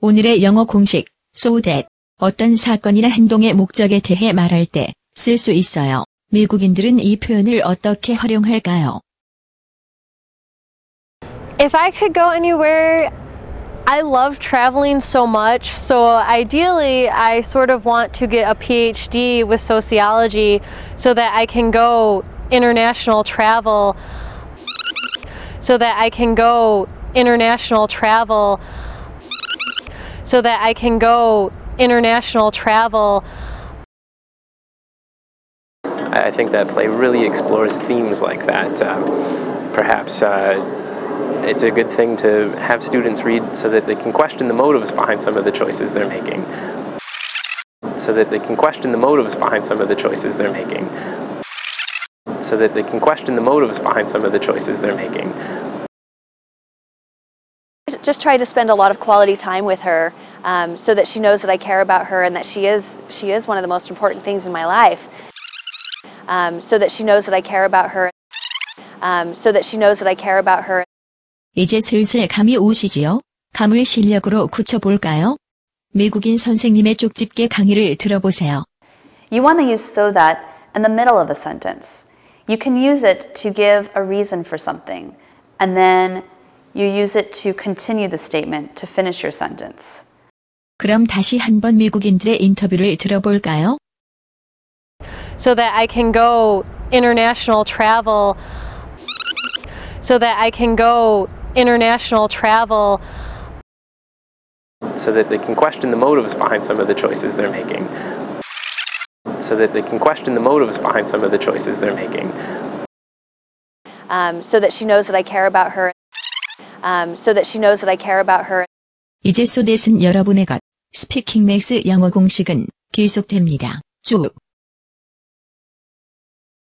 오늘의 영어 공식 so that 어떤 사건이나 행동의 목적에 대해 말할 때 쓸 수 있어요. 미국인들은 이 표현을 어떻게 활용할까요? If I could go anywhere, I love traveling so much. So ideally, I sort of want to get a PhD with sociology so that I can go international travel. So that I can go international travel. So that I can go international travel. I think that play really explores themes like that. Um, perhaps uh, it's a good thing to have students read so that they can question the motives behind some of the choices they're making. So that they can question the motives behind some of the choices they're making. So that they can question the motives behind some of the choices they're making just try to spend a lot of quality time with her um, so that she knows that I care about her and that she is she is one of the most important things in my life. Um, so that she knows that I care about her. Um, so that she knows that I care about her. 이제 슬슬 감이 오시지요? 감을 실력으로 굳혀볼까요? 미국인 선생님의 쪽집게 강의를 들어보세요. You want to use so that in the middle of a sentence. You can use it to give a reason for something, and then you use it to continue the statement to finish your sentence. 그럼 다시 한번 미국인들의 인터뷰를 들어볼까요? so that I can go international travel so that I can go international travel So that they can question the motives behind some of the choices they're making. So that they can question the motives behind some of the choices they're making. Um, so that she knows that I care about her. Um, so that she knows that I care about her. 이제 소댓은 여러분의 것. 스피킹 맥스 영어 공식은 계속됩니다. 쭉.